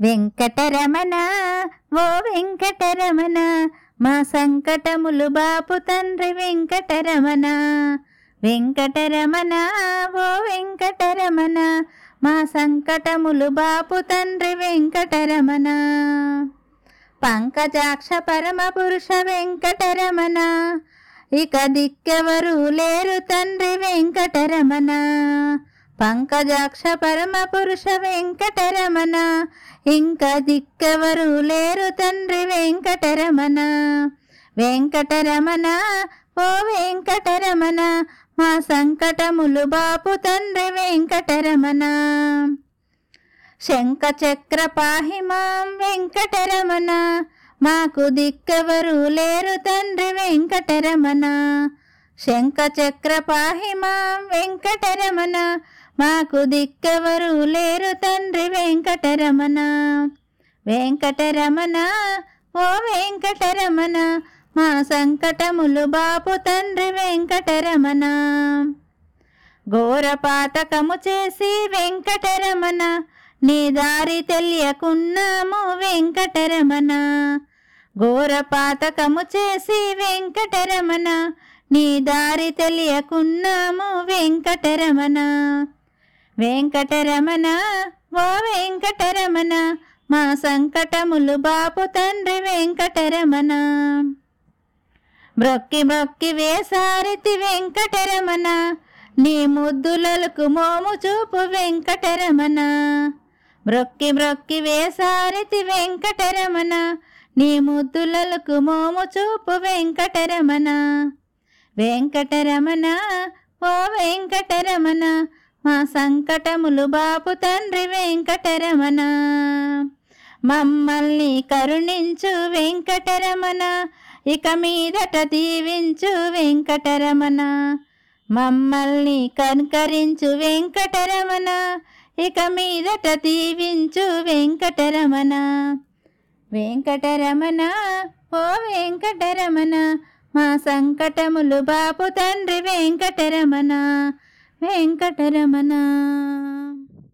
వెంకటరమణ ఓ వెంకటరమణ మా సంకటములు బాపు తండ్రి వెంకటరమణ. వెంకటరమణ ఓ వెంకటరమణ మా సంకటములు బాపు తండ్రి వెంకటరమణ. పంకజాక్ష పరమ పురుష వెంకటరమణ ఇక దిక్కెవరూ లేరు తండ్రి వెంకటరమణ. పంకజాక్ష పరమ పురుష వెంకటరమణ ఇంకా దిక్కెవరు లేరు తండ్రి వెంకటరమణ. వెంకటరమణ ఓ వెంకటరమణ మా సంకటములు బాపు తండ్రి వెంకటరమణ. శంఖ చక్ర మాం వెంకటరమణ మాకు దిక్కెవరు లేరు తండ్రి వెంకటరమణ. శంఖచక్ర పాహి మాం వెంకటరమణ. మాకు దిక్కెవరు లేరు తండ్రి వెంకటరమణ. వెంకటరమణ ఓ వెంకటరమణ మా సంకటములు బాపు తండ్రి వెంకటరమణ. ఘోరపాతకము చేసి వెంకటరమణ నీ దారి తెలియకున్నాము వెంకటరమణ. ఘోరపాతకము చేసి వెంకటరమణ నీ దారి తెలియకున్నాము వెంకటరమణ. వెంకటరమణ ఓ వెంకటరమణ మా సంకటములు బాపు తండ్రి వెంకటరమణ. బ్రొక్కి బ్రొక్కి వేసారితి వెంకటరమణ నీ ముద్దులకు మోము చూపు వెంకటరమణ. బ్రొక్కి బ్రొక్కి వేసారితి వెంకటరమణ నీ ముద్దులకు మోము చూపు వెంకటరమణ. వెంకటరమణ ఓ వెంకటరమణ మా సంకటములు బాపు తండ్రి వెంకటరమణ. మమ్మల్ని కరుణించు వెంకటరమణ ఇక మీదట దీవించు వెంకటరమణ. మమ్మల్ని కనుకరించు వెంకటరమణ ఇక మీదట దీవించు వెంకటరమణ. వెంకటరమణ ఓ వెంకటరమణ మా సంకటములు బాపు తండ్రి వెంకటరమణ వెంకటరమణ.